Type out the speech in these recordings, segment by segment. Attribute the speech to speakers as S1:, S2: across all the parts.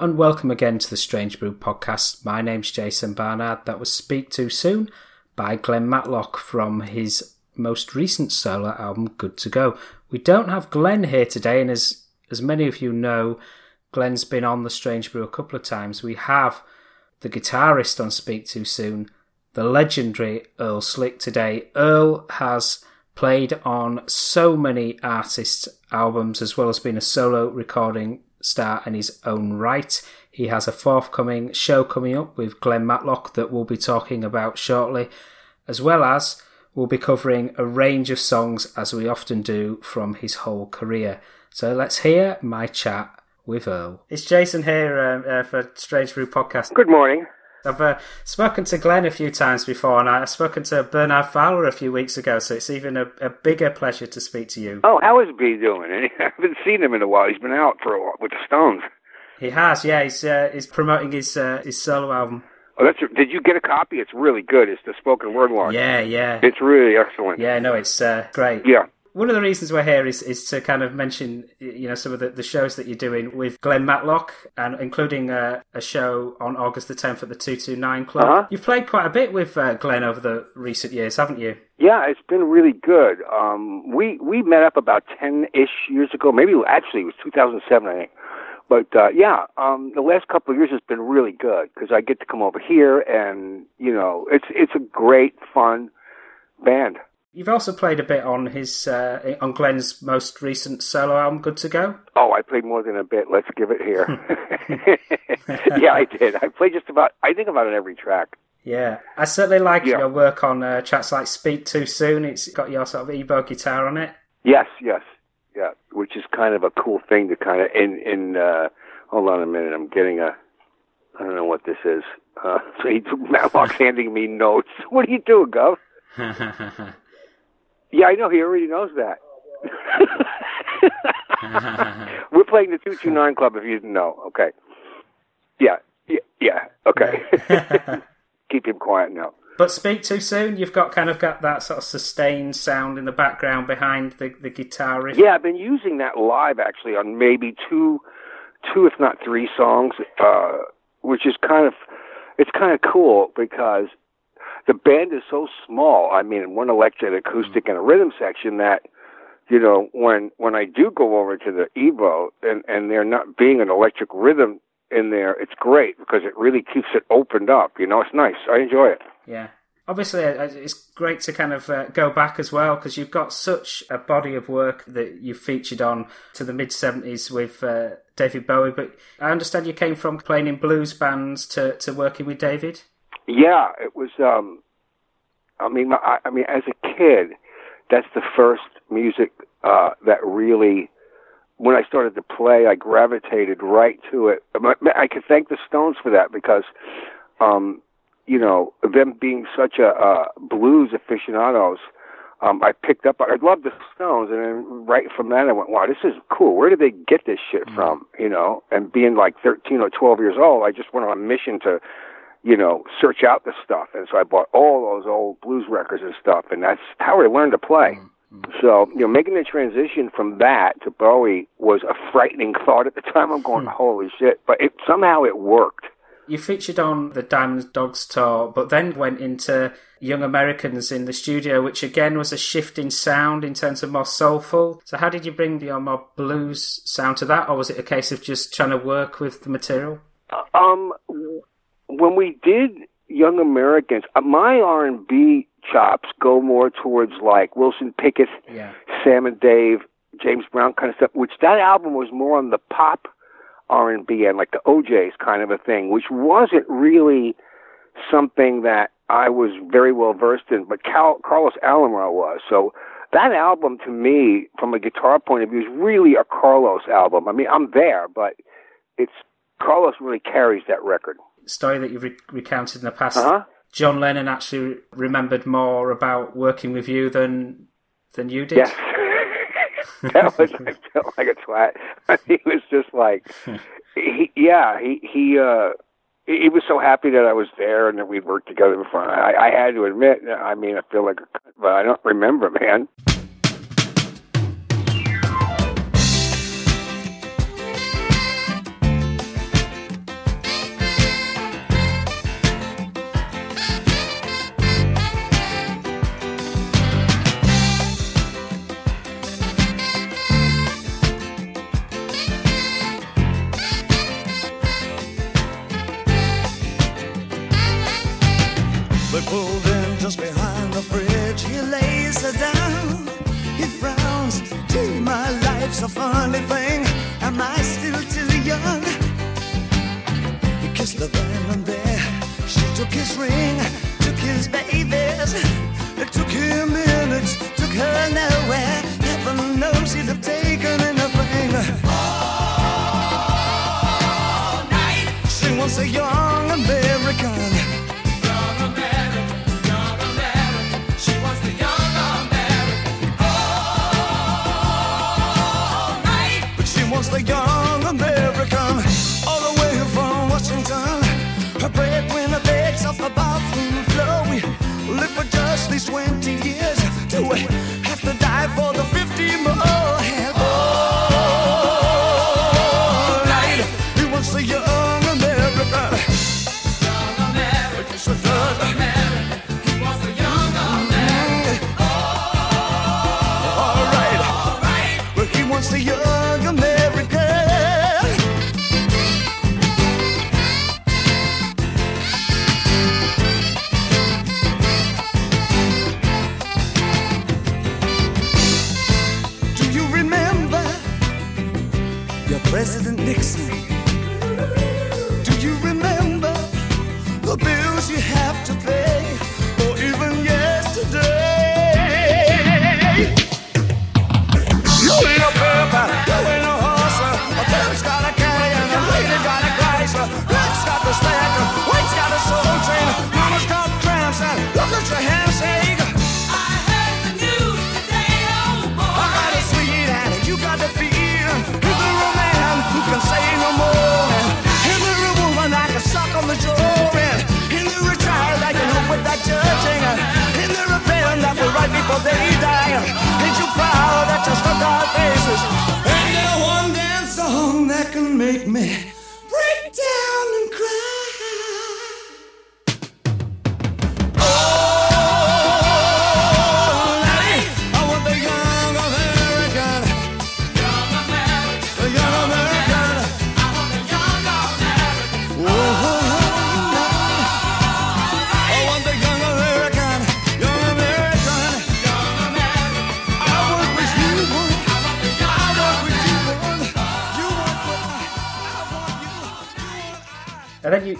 S1: And welcome again to the Strange Brew podcast. My name's Jason Barnard. That was Speak Too Soon by Glenn Matlock from his most recent solo album, Good to Go. We don't have Glenn here today, and as as many of you know, Glenn's been on the Strange Brew a couple of times. We have the guitarist on Speak Too Soon, the legendary Earl Slick today. Earl has played on so many artists' albums as well as being a solo recording star in his own right. He has a forthcoming show coming up with Glenn Matlock that we'll be talking about shortly, as well as we'll be covering a range of songs as we often do from his whole career. So let's hear my chat with Earl. It's Jason here um, uh, for Strange Brew Podcast.
S2: Good morning.
S1: I've uh, spoken to Glenn a few times before, and I've spoken to Bernard Fowler a few weeks ago, so it's even a, a bigger pleasure to speak to you.
S2: Oh, how is B doing? I haven't seen him in a while. He's been out for a while with the Stones.
S1: He has, yeah. He's uh, he's promoting his uh, his solo album.
S2: Oh, that's. Did you get a copy? It's really good. It's the spoken word one.
S1: Yeah, yeah.
S2: It's really excellent.
S1: Yeah, no, it's uh, great.
S2: Yeah
S1: one of the reasons we're here is, is to kind of mention you know some of the, the shows that you're doing with Glenn Matlock and including a, a show on August the 10th at the 229 Club.
S2: Uh-huh.
S1: You've played quite a bit with uh, Glenn over the recent years, haven't you?
S2: Yeah, it's been really good. Um, we we met up about 10-ish years ago. Maybe actually it was 2007, I think. But uh, yeah, um, the last couple of years has been really good because I get to come over here and you know it's it's a great fun band.
S1: You've also played a bit on his uh, on Glenn's most recent solo album, Good to Go.
S2: Oh, I played more than a bit. Let's give it here. yeah, I did. I played just about. I think about it every track.
S1: Yeah, I certainly like yeah. your work on uh, tracks like "Speak Too Soon." It's got your sort of EBow guitar on it.
S2: Yes, yes, yeah, which is kind of a cool thing to kind of in in. Uh, hold on a minute, I'm getting a. I don't know what this is. Uh, so he, Matlock's handing me notes. What are you doing, Gov? Yeah, I know. He already knows that. We're playing the 229 Club if you didn't know. Okay. Yeah. Yeah. yeah. Okay. Keep him quiet now.
S1: But speak too soon. You've got kind of got that sort of sustained sound in the background behind the the guitar riff.
S2: Yeah, I've been using that live actually on maybe two, two if not three songs, uh, which is kind of it's kind of cool because the band is so small. I mean, one electric, acoustic, and a rhythm section that you know when when I do go over to the EBow and and there not being an electric rhythm in there, it's great because it really keeps it opened up. You know, it's nice. I enjoy it.
S1: Yeah. Obviously, uh, it's great to kind of uh, go back as well because you've got such a body of work that you featured on to the mid 70s with uh, David Bowie. But I understand you came from playing in blues bands to, to working with David.
S2: Yeah, it was. um I mean, I, I mean, as a kid, that's the first music uh that really. When I started to play, I gravitated right to it. I could thank the Stones for that because, um, you know, them being such a uh, blues aficionados, um, I picked up. I loved the Stones, and then right from that, I went, "Wow, this is cool. Where did they get this shit mm-hmm. from?" You know, and being like 13 or 12 years old, I just went on a mission to you know, search out the stuff. And so I bought all those old blues records and stuff, and that's how I learned to play. Mm-hmm. So, you know, making the transition from that to Bowie was a frightening thought at the time. I'm going, mm-hmm. holy shit. But it, somehow it worked.
S1: You featured on the Diamond Dogs tour, but then went into Young Americans in the studio, which again was a shift in sound in terms of more soulful. So, how did you bring the more blues sound to that, or was it a case of just trying to work with the material?
S2: Um, when we did Young Americans, uh, my R and B chops go more towards like Wilson Pickett,
S1: yeah.
S2: Sam and Dave, James Brown kind of stuff. Which that album was more on the pop R and B and like the O'Jays kind of a thing, which wasn't really something that I was very well versed in, but Cal- Carlos Alomar was. So that album to me, from a guitar point of view, is really a Carlos album. I mean, I'm there, but it's Carlos really carries that record
S1: story that you've re- recounted in the past,
S2: uh-huh.
S1: John Lennon actually remembered more about working with you than than you did.
S2: Yes. that was I felt like a twat. he was just like, he, yeah, he he uh he was so happy that I was there and that we'd worked together before. I, I had to admit, I mean, I feel like, a, but I don't remember, man.
S3: They pulled in just behind the bridge. He lays her down. He frowns. Gee, my life's a funny thing. Am I still too young? He kissed the then and there. She took his ring, took his babies. It took him minutes, took her nowhere. Heaven knows he'd have taken anything. All night. She wants a young. Bathroom floor. We live for just these 20 years. Do we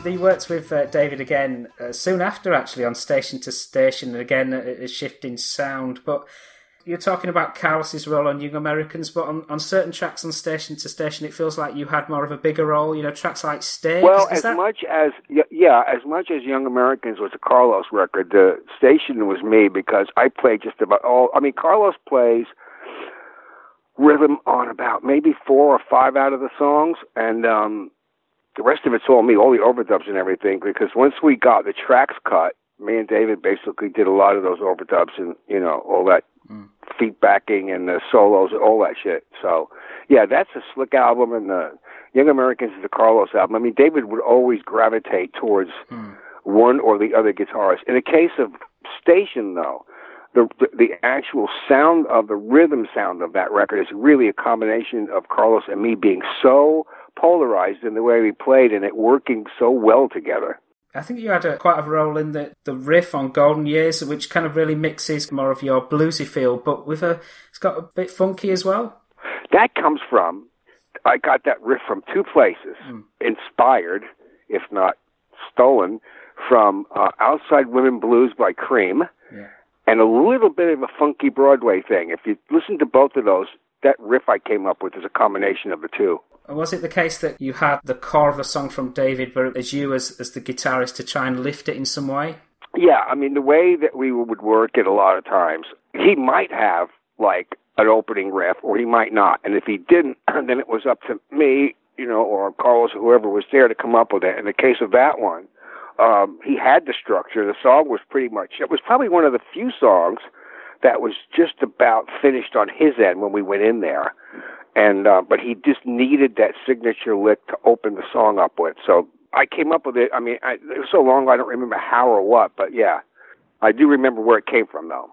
S3: want I.
S1: And then you, you worked with uh, David again uh, soon after, actually, on Station to Station, and again, a, a shift in sound. But you're talking about Carlos's role on Young Americans, but on, on certain tracks on Station to Station, it feels like you had more of a bigger role. You know, tracks like Stay.
S2: Well, as
S1: that-
S2: much as yeah, as much as Young Americans was a Carlos record, the station was me because I played just about all. I mean, Carlos plays rhythm on about maybe four or five out of the songs, and um, the rest of it's all me, all the overdubs and everything. Because once we got the tracks cut, me and David basically did a lot of those overdubs and you know all that hmm. feet backing and the solos, and all that shit. So yeah, that's a slick album, and the Young Americans is the Carlos album. I mean, David would always gravitate towards hmm. one or the other guitarist. In the case of Station, though, the the actual sound of the rhythm sound of that record is really a combination of Carlos and me being so polarized in the way we played and it working so well together.
S1: I think you had a, quite a role in the, the riff on Golden Years, which kind of really mixes more of your bluesy feel, but with a it's got a bit funky as well.
S2: That comes from I got that riff from two places, inspired, if not stolen, from uh, Outside Woman Blues by Cream,
S1: Yeah.
S2: and a little bit of a funky Broadway thing. If you listen to both of those, that riff I came up with is a combination of the two.
S1: Was it the case that you had the core of the song from David, but as you as as the guitarist to try and lift it in some way?
S2: Yeah, I mean the way that we would work it a lot of times, he might have like an opening riff, or he might not. And if he didn't, then it was up to me, you know, or Carlos or whoever was there to come up with it. In the case of that one, um, he had the structure. The song was pretty much. It was probably one of the few songs that was just about finished on his end when we went in there. And uh, but he just needed that signature lick to open the song up with. So I came up with it. I mean, I, it was so long ago I don't remember how or what, but yeah, I do remember where it came from though.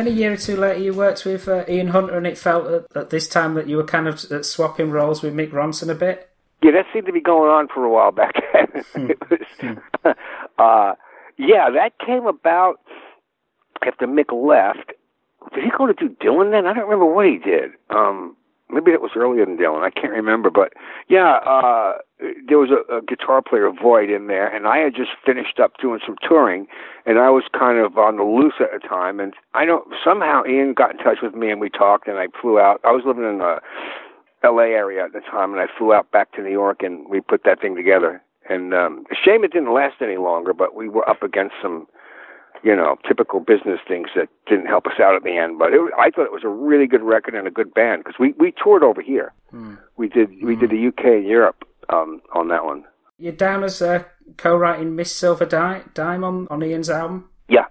S1: Then a year or two later, you worked with uh, Ian Hunter, and it felt at, at, this time that you were kind of uh, swapping roles with Mick Ronson a bit.
S2: Yeah, that seemed to be going on for a while back then.
S1: Hmm.
S2: was, uh, yeah, that came about after Mick left. Did he go to do Dylan then? I don't remember what he did. Um, maybe it was earlier than Dylan. I can't remember, but yeah, uh, there was a, a guitar player, Void, in there, and I had just finished up doing some touring, and I was kind of on the loose at the time. And I don't somehow Ian got in touch with me, and we talked, and I flew out. I was living in the L.A. area at the time, and I flew out back to New York, and we put that thing together. And um, shame it didn't last any longer, but we were up against some you know, typical business things that didn't help us out at the end. But it, I thought it was a really good record and a good band because we we toured over here.
S1: Hmm.
S2: We did we did the UK and Europe um, on that one.
S1: You're down as uh, co-writing Miss Silver Di- Dime on, on Ian's album.
S2: Yeah,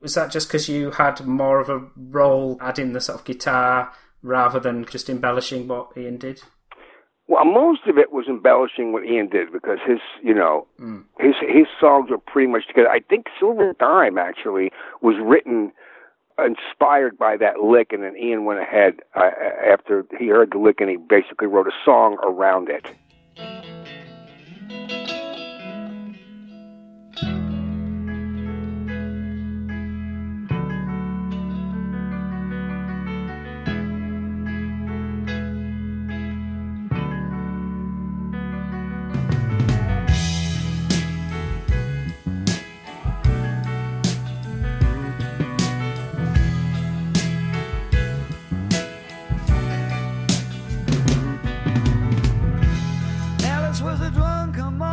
S1: Was that just because you had more of a role adding the sort of guitar rather than just embellishing what Ian did?
S2: Well, most of it was embellishing what Ian did because his, you know, his his songs were pretty much together. I think Silver Dime actually was written inspired by that lick, and then Ian went ahead uh, after he heard the lick, and he basically wrote a song around it.
S4: Was a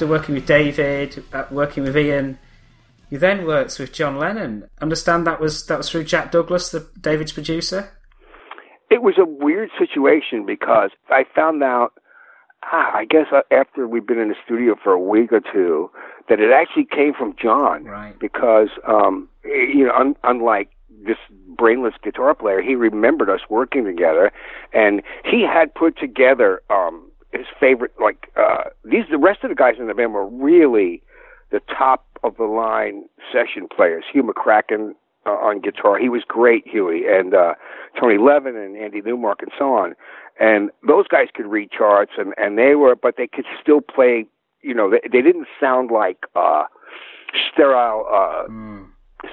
S1: after working with David, uh, working with Ian, you then worked with John Lennon. Understand that was that was through Jack Douglas, the David's producer.
S2: It was a weird situation because I found out, ah, I guess uh, after we'd been in the studio for a week or two, that it actually came from John.
S1: Right.
S2: Because, um, you know, un- unlike this brainless guitar player, he remembered us working together, and he had put together um, his favorite. Like uh, these, the rest of the guys in the band were really the top of the line session players. Hugh McCracken uh, on guitar, he was great, Huey, and uh, Tony Levin and Andy Newmark and so on. And those guys could read charts, and and they were, but they could still play. You know, they, they didn't sound like uh, sterile. Uh,
S1: Mm.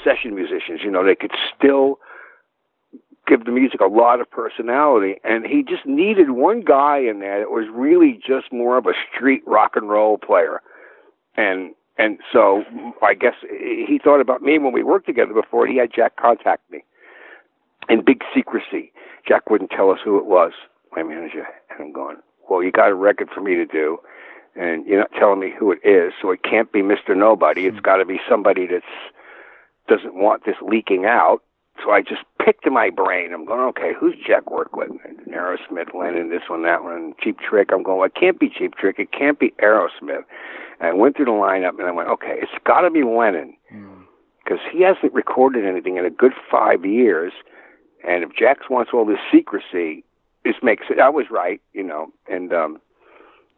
S2: session musicians. You know, they could still give the music a lot of personality, and he just needed one guy in there that was really just more of a street rock and roll player. And and so I guess he thought about me when we worked together before. He had Jack contact me in big secrecy. Jack wouldn't tell us who it was, my manager. And I'm going, well, you got a record for me to do, and you're not telling me who it is, so it can't be Mr. Nobody. It's got to be somebody that's doesn't want this leaking out. So I just picked in my brain. I'm going, okay, who's Jack work with? Aerosmith, Lennon, this one, that one, Cheap Trick. I'm going, well, it can't be Cheap Trick. It can't be Aerosmith. And I went through the lineup and I went, okay, it's got to be Lennon because he hasn't recorded anything in a good five years. And if Jack's wants all this secrecy, this makes it. I was right, you know. And um,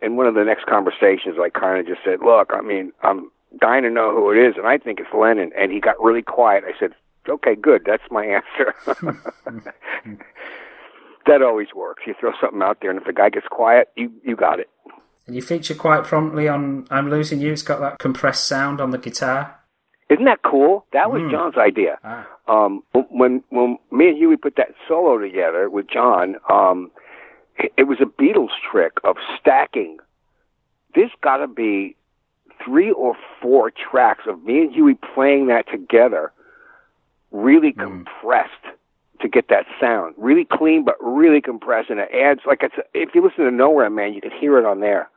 S2: in one of the next conversations, I kind of just said, look, I mean, I'm dying to know who it is, and I think it's Lennon. And he got really quiet. I said, okay, good. That's my answer. that always works. You throw something out there, and if the guy gets quiet, you you got it.
S1: And you feature quite promptly on "I'm Losing You." It's got that compressed sound on the guitar.
S2: Isn't that cool? That was
S1: Mm.
S2: John's idea.
S1: Ah.
S2: Um, when when me and Huey put that solo together with John, um, it, it was a Beatles trick of stacking. This got to be three or four tracks of me and Huey playing that together, really hmm. compressed to get that sound, really clean but really compressed, and it adds like it's if you listen to Nowhere Man, you can hear it on there.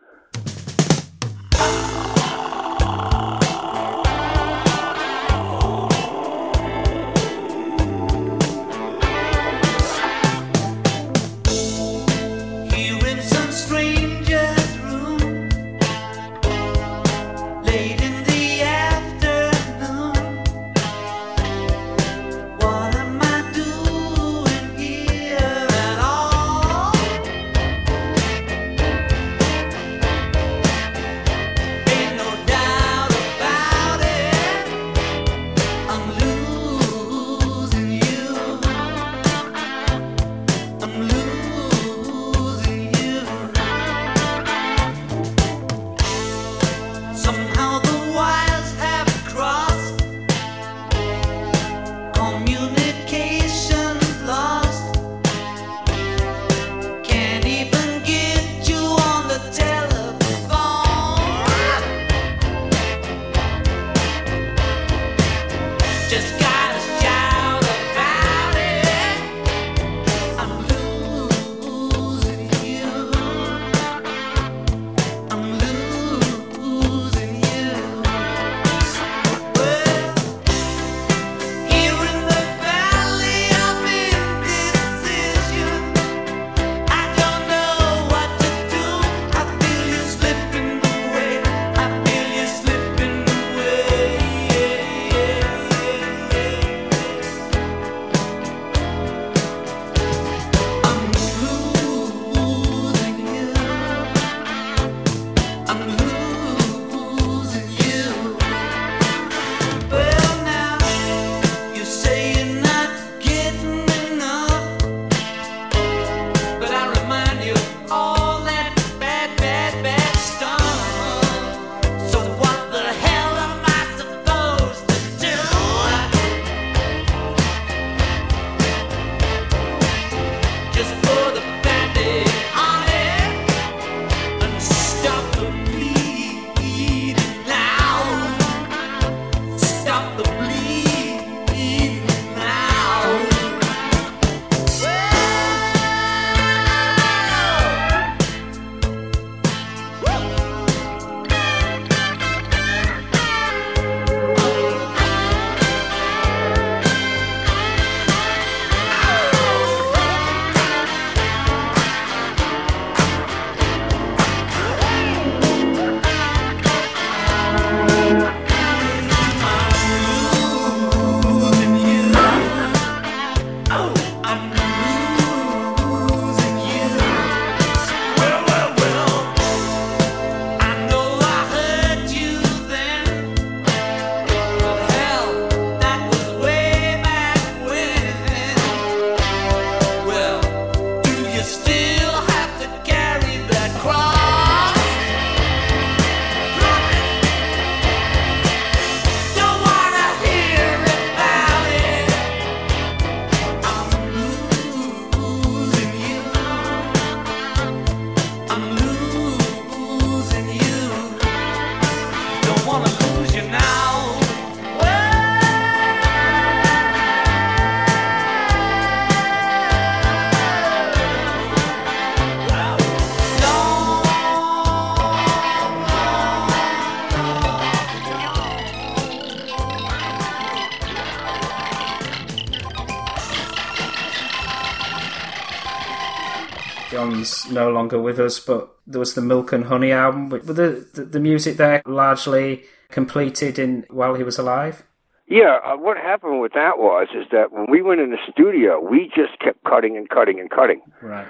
S1: Longer with us, but there was the Milk and Honey album. Were the, the, the music there largely completed in while he was alive?
S2: Yeah, uh, what happened with that was is that when we went in the studio, we just kept cutting and cutting and cutting.
S1: Right.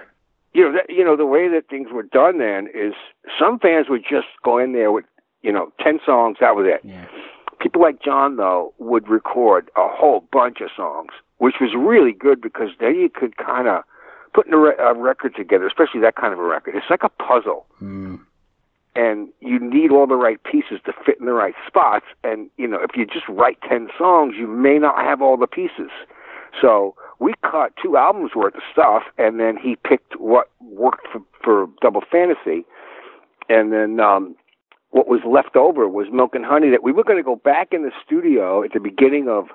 S2: You know, that, you know the way that things were done then is some fans would just go in there with you know ten songs, that was it.
S1: Yeah.
S2: People like John though would record a whole bunch of songs, which was really good because then you could kind of put a, re- a record together, especially that kind of a record. It's like a puzzle.
S1: Mm.
S2: and you need all the right pieces to fit in the right spots. And you know, if you just write ten songs, you may not have all the pieces. So we cut two albums worth of stuff, and then he picked what worked for, for Double Fantasy, and then um, what was left over was Milk and Honey. That we were going to go back in the studio at the beginning of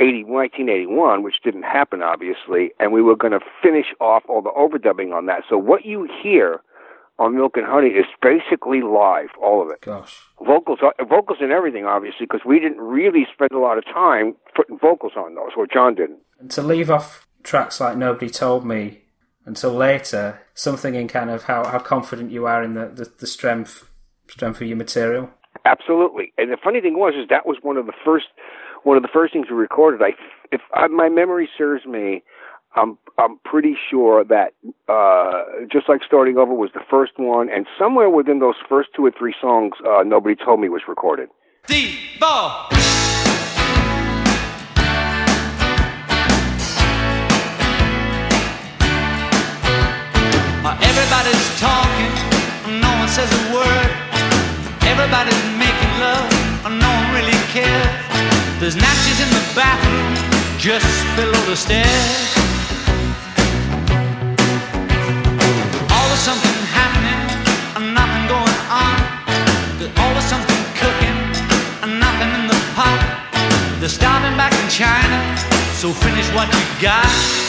S2: 80, 1981, which didn't happen obviously, and we were going to finish off all the overdubbing on that. So what you hear on Milk and Honey is basically live, all of it.
S1: Gosh.
S2: Vocals, vocals and everything, obviously, because we didn't really spend a lot of time putting vocals on those, or John didn't.
S1: And to leave off tracks like Nobody Told Me until later, something in kind of how, how confident you are in the, the, the strength strength of your material.
S2: Absolutely. And the funny thing was, is that was one of the first, one of the first things we recorded. I, if I, my memory serves me, I'm, I'm pretty sure that, uh, just like starting over was the first one, and somewhere within those first two or three songs, uh, nobody told me was recorded.
S5: Devo. Uh, Everybody's talking, no one says a word. Everybody's making love, no one really cares. There's Nazis in the bathroom, just below the stairs. Always something happening, and nothing going on. There's always something cooking, and nothing in the pot. They're starving back in China, so finish what you got.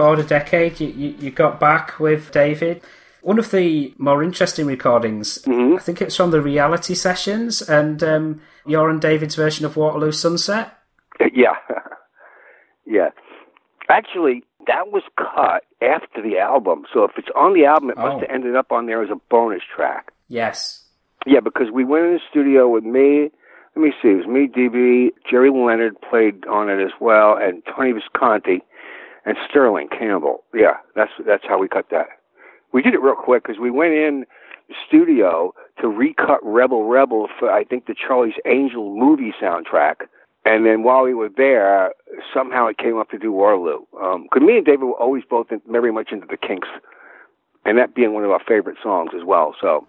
S1: Forward a decade, you, you, you got back with David. One of the more interesting recordings, I think it's from the reality sessions, and um, your and David's version of Waterloo Sunset.
S2: yeah, yeah. Actually, that was cut after the album. So if it's on the album, it
S1: Oh.
S2: must have ended up on there as a bonus track.
S1: Yes.
S2: Yeah, because we went in the studio with me. Let me see. It was me, DB, Gerry Leonard played on it as well, and Tony Visconti, and Sterling Campbell. Yeah, that's that's how we cut that. We did it real quick because we went in studio to recut Rebel Rebel for I think the Charlie's Angel movie soundtrack. And then while we were there, somehow it came up to do Waterloo. Because um, me and David were always both very much into the Kinks, and that being one of our favorite songs as well. So.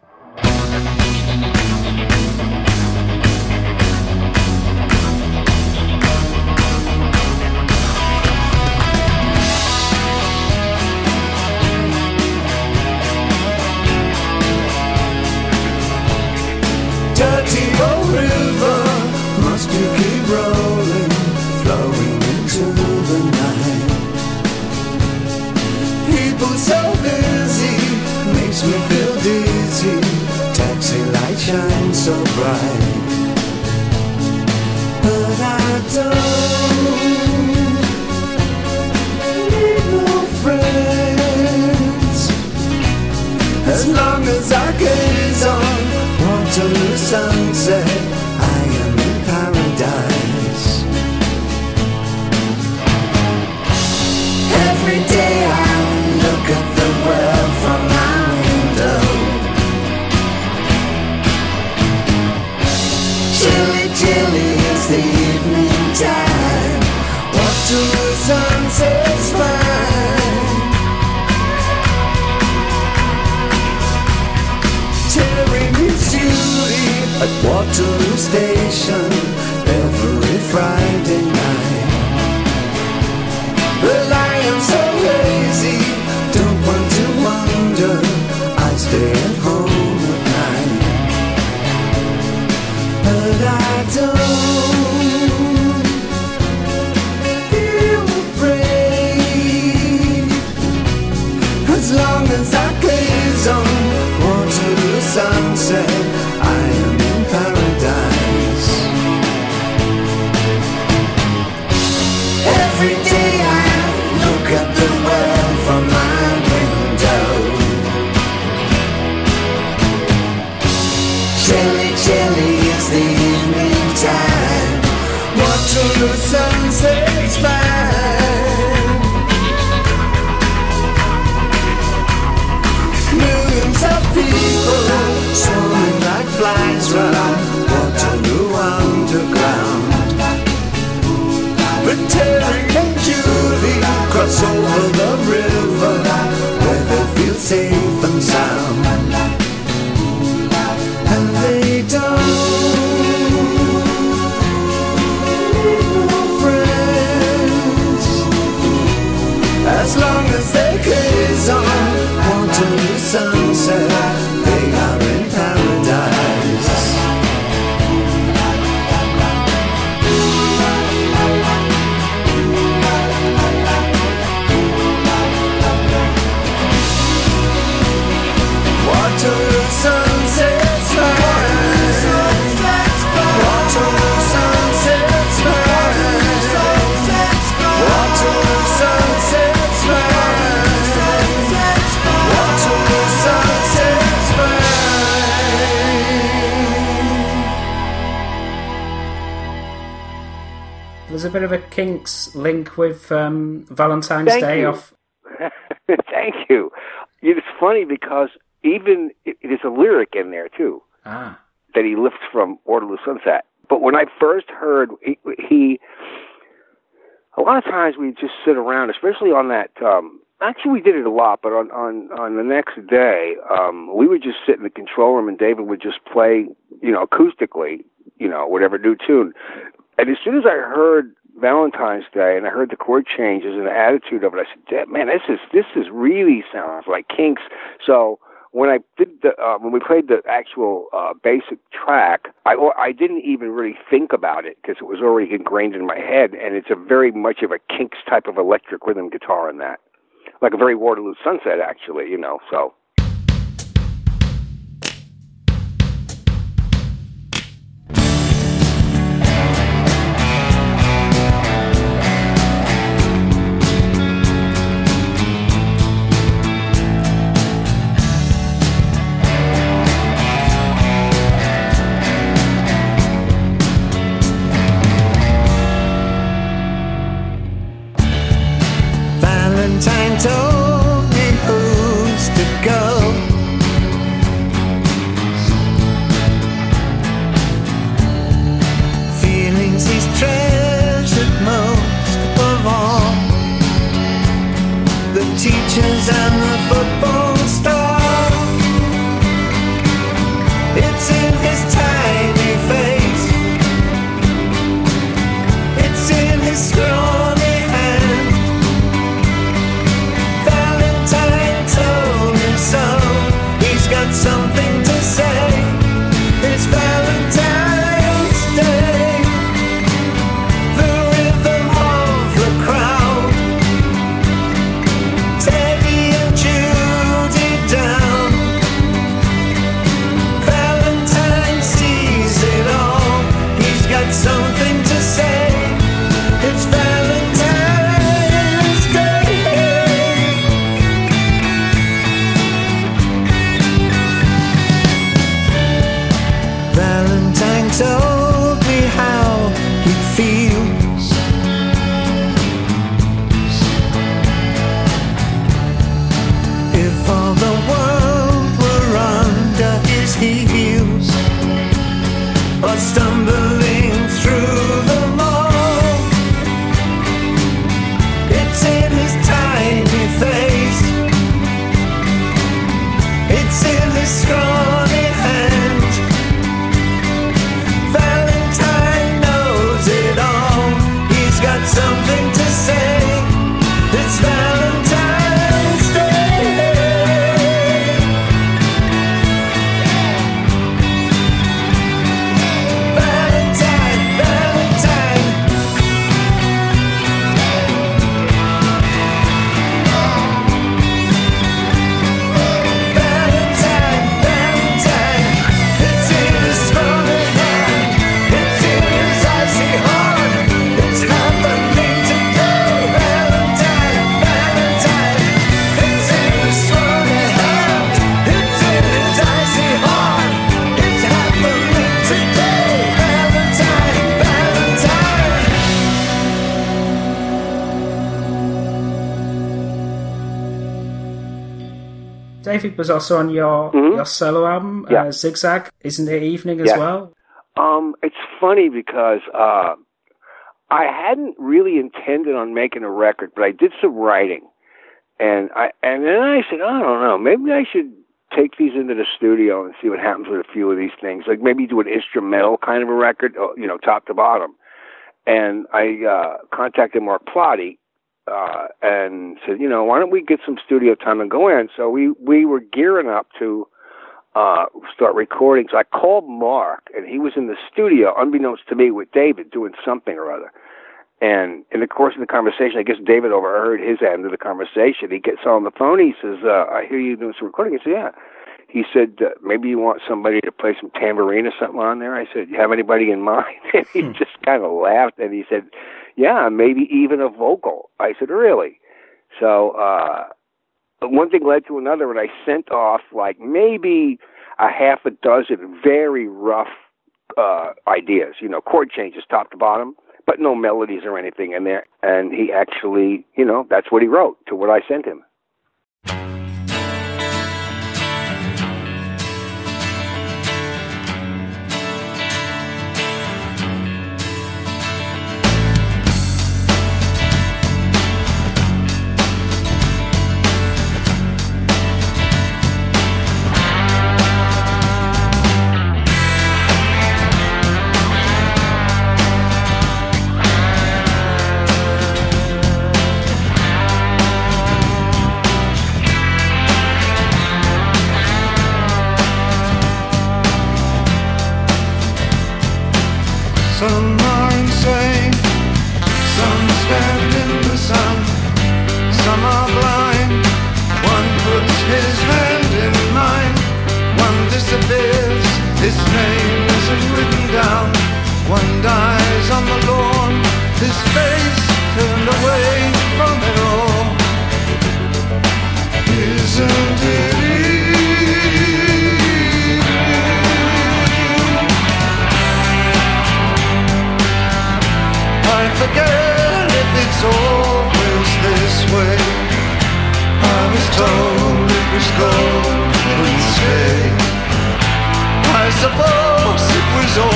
S3: Over the river where they feel safe and sound.
S1: Bit of a Kinks link with um, Valentine's
S2: Thank
S1: Day
S2: you.
S1: off.
S2: Thank you. It's funny because even it, there's a lyric in there too
S1: Ah,
S2: that he lifts from Waterloo Sunset. But when I first heard he, he a lot of times we just sit around, especially on that. Um, actually, we did it a lot, but on on on the next day, um, we would just sit in the control room, and David would just play, you know, acoustically, you know, whatever new tune. And as soon as I heard Valentine's Day and I heard the chord changes and the attitude of it, I said, "Damn, "Man, this is this is really sounds like Kinks." So
S3: when I did the uh, when we played the actual uh, basic track, I I didn't even really think about it because it was already ingrained in my head, and it's a very much of a Kinks type of electric rhythm guitar in that, like a very Waterloo Sunset actually, you know. So
S1: was also on your your solo album,
S3: Mm-hmm. Yeah.
S1: uh, Zigzag, isn't it? Evening as
S3: Yeah.
S1: well.
S3: Um, it's funny because uh, I hadn't really intended on making a record, but I did some writing, and I and then I said, I don't know, maybe I should take these into the studio and see what happens with a few of these things. Like maybe do an instrumental kind of a record, uh, you know, top to bottom. And I uh, contacted Mark Plati uh, and said, you know, why don't we get some studio time and go in? So we we were gearing up to uh, start recording. So I called Mark, and he was in the studio, unbeknownst to me, with David doing something or other. And in the course of the conversation, I guess David overheard his end of the conversation. He gets on the phone. He says, uh, "I hear you doing some recording." I said, "Yeah." He said, uh, "Maybe you want somebody to play some tambourine or something on there." I said, "You have anybody in mind?" And he just kind of laughed, and he said, "Yeah, maybe even a vocal." I said, "Really?" So uh, one thing led to another, and I sent off like maybe a half a dozen very rough uh, ideas, you know, chord changes top to bottom, but no melodies or anything in there. And he actually, you know, that's what he wrote to what I sent him. One dies on the lawn, his face turned away from it all. Isn't it easy? I forget if it's always this way. I was told it was golden stay. I suppose it was always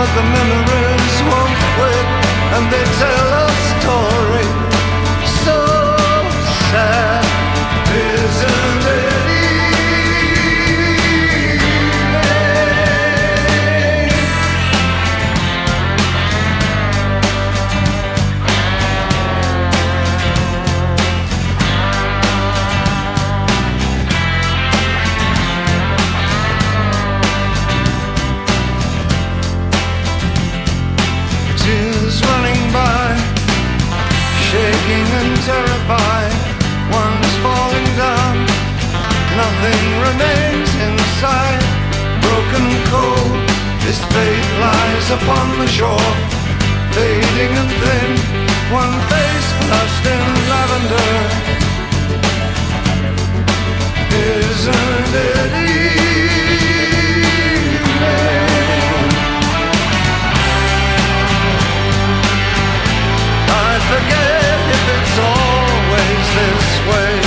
S3: But the memories won't quit and they tell a story cold, his fate lies upon the shore, fading and thin. One face flushed in lavender. Isn't it evening? I forget if it's always this way.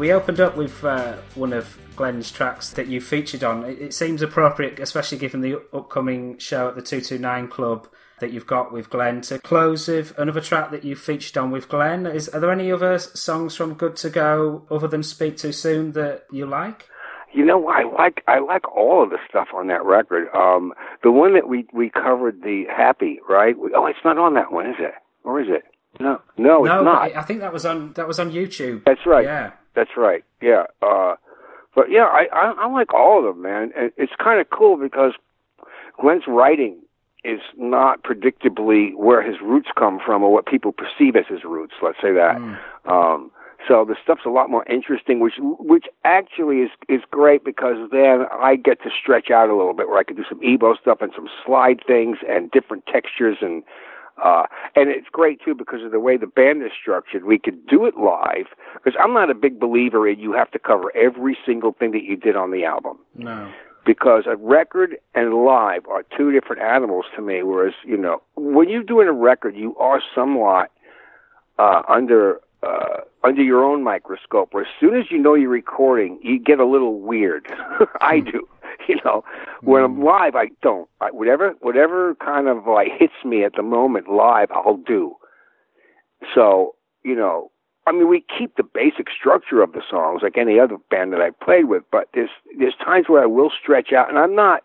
S1: We opened up with uh, one of Glenn's tracks that you featured on. It, it seems appropriate, especially given the upcoming show at the 229 Club that you've got with Glenn, to close with another track that you featured on with Glenn. Is Are there any other songs from Good to Go other than Speak Too Soon that you like?
S2: You know, I like I like all of the stuff on that record. Um, the one that we we covered, the Happy, right? We, oh, it's not on that one, is it? Or is it? No, no,
S1: no,
S2: it's not.
S1: I think that was on that was on YouTube.
S2: That's right.
S1: Yeah.
S2: That's right. Yeah. Uh, but yeah, I, I I like all of them, man. And it's kind of cool because Glenn's writing is not predictably where his roots come from or what people perceive as his roots. Let's say that. Um, So the stuff's a lot more interesting, which which actually is is great because then I get to stretch out a little bit, where I can do some EBow stuff and some slide things and different textures and uh, and it's great too because of the way the band is structured. We could do it live because I'm not a big believer in you have to cover every single thing that you did on the album
S1: No.
S2: because a record and live are two different animals to me. Whereas, you know, when you're doing a record, you are somewhat uh, under uh, under your own microscope. Where as soon as you know you're recording, you get a little weird. I do. You know, when I'm hmm. live, I don't. I, whatever whatever kind of like hits me at the moment live, I'll do. So you know, I mean, we keep the basic structure of the songs like any other band that I played with, but there's there's times where I will stretch out, and I'm not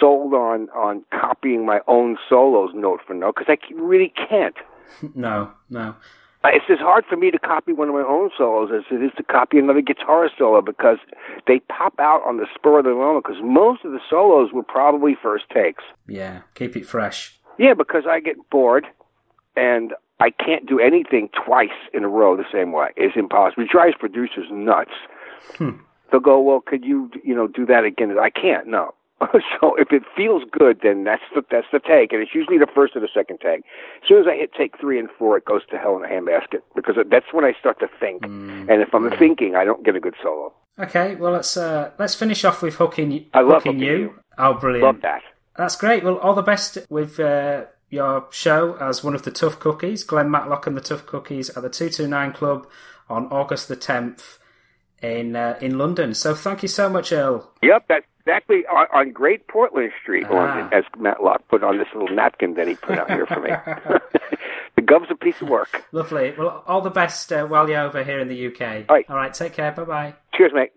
S2: sold on on copying my own solos note for note because I really can't.
S1: No, no.
S2: Uh, It's as hard for me to copy one of my own solos as it is to copy another guitar solo because they pop out on the spur of the moment. Because most of the solos were probably first takes.
S1: Yeah, keep it fresh.
S2: Yeah, because I get bored and I can't do anything twice in a row the same way. It's impossible. It drives producers nuts. They'll go, well, could you, you know, do that again? I can't. No. so if it feels good, then that's the that's the take, and it's usually the first or the second take. As soon as I hit take three and four, it goes to hell in a handbasket because that's when I start to think. And if I'm thinking, I don't get a good solo.
S1: Okay, well let's uh, let's finish off with hooking,
S2: I love
S1: hooking
S2: Hooking
S1: you.
S2: You.
S1: Oh, brilliant!
S2: Love that.
S1: That's great. Well, all the best with uh, your show as one of the Tough Cookies. Glenn Matlock and the Tough Cookies at the Two Two Nine Club on August the tenth in uh, in London. So thank you so much, Earl.
S2: Yep, that's exactly on, on Great Portland Street,
S1: Ah.
S2: on, as Matlock put on this little napkin that he put out here for me. the gov's a piece of work.
S1: Lovely. Well, all the best uh, while you're over here in the UK.
S2: All right.
S1: All right. Take care. Bye bye.
S2: Cheers, mate.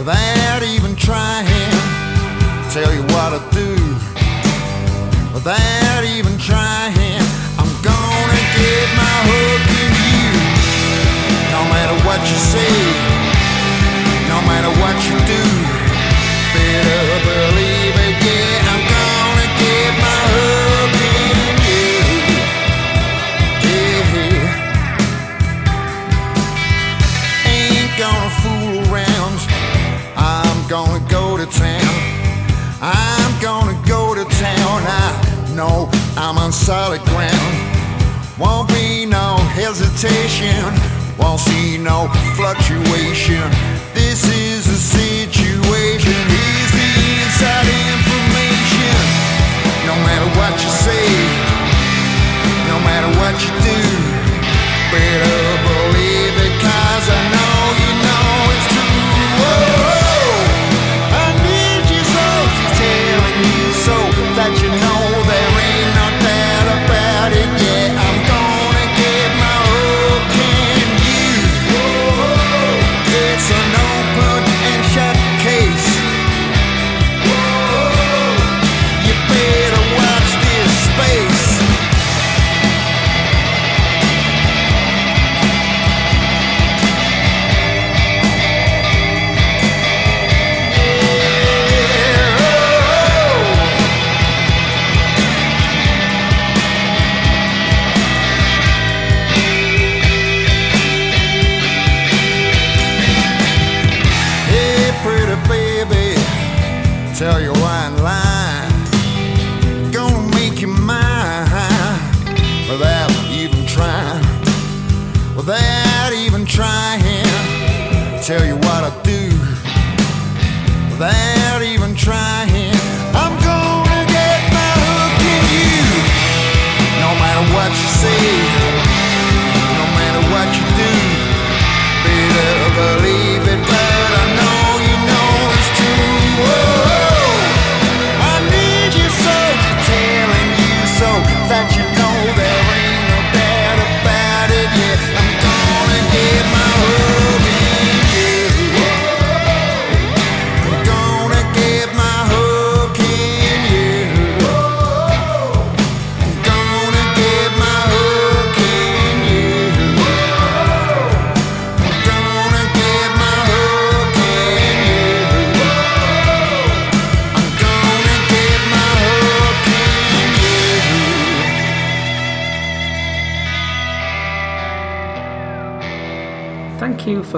S6: Without even trying, tell you what I do. Without even trying, I'm gonna get my hook in you. No matter what you say, no matter what you do. Better believe solid ground. Won't be no hesitation. Won't see no fluctuation. This is the situation. Here's the inside information. No matter what you say, no matter what you do, better Without